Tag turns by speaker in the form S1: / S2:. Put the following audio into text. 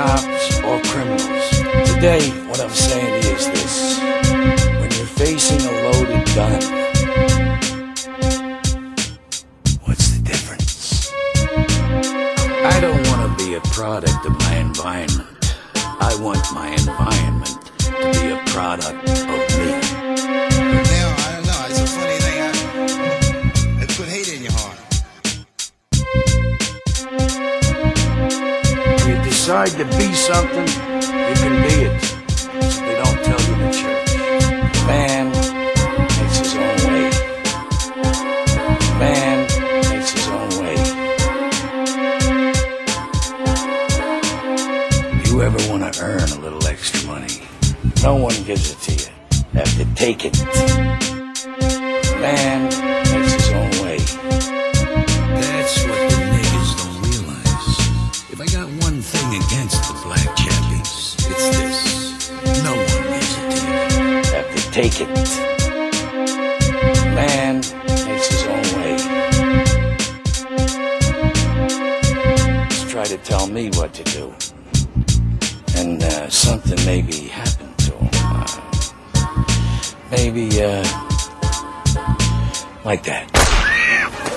S1: cops or criminals. Today, what I'm saying is this when you're facing a loaded gun, what's
S2: the difference? I don't want to be a product of my environment. I want my environment to be a
S1: product of decide to be something, you can be it. They don't tell you in church. Man makes his own way. Man makes his own way. You ever want to earn a little extra money, no one gives it to you. You have to take it. Take it. Man makes his own way. Just try to tell me what to do. And uh, something maybe happened to him. Uh, maybe, uh, like that.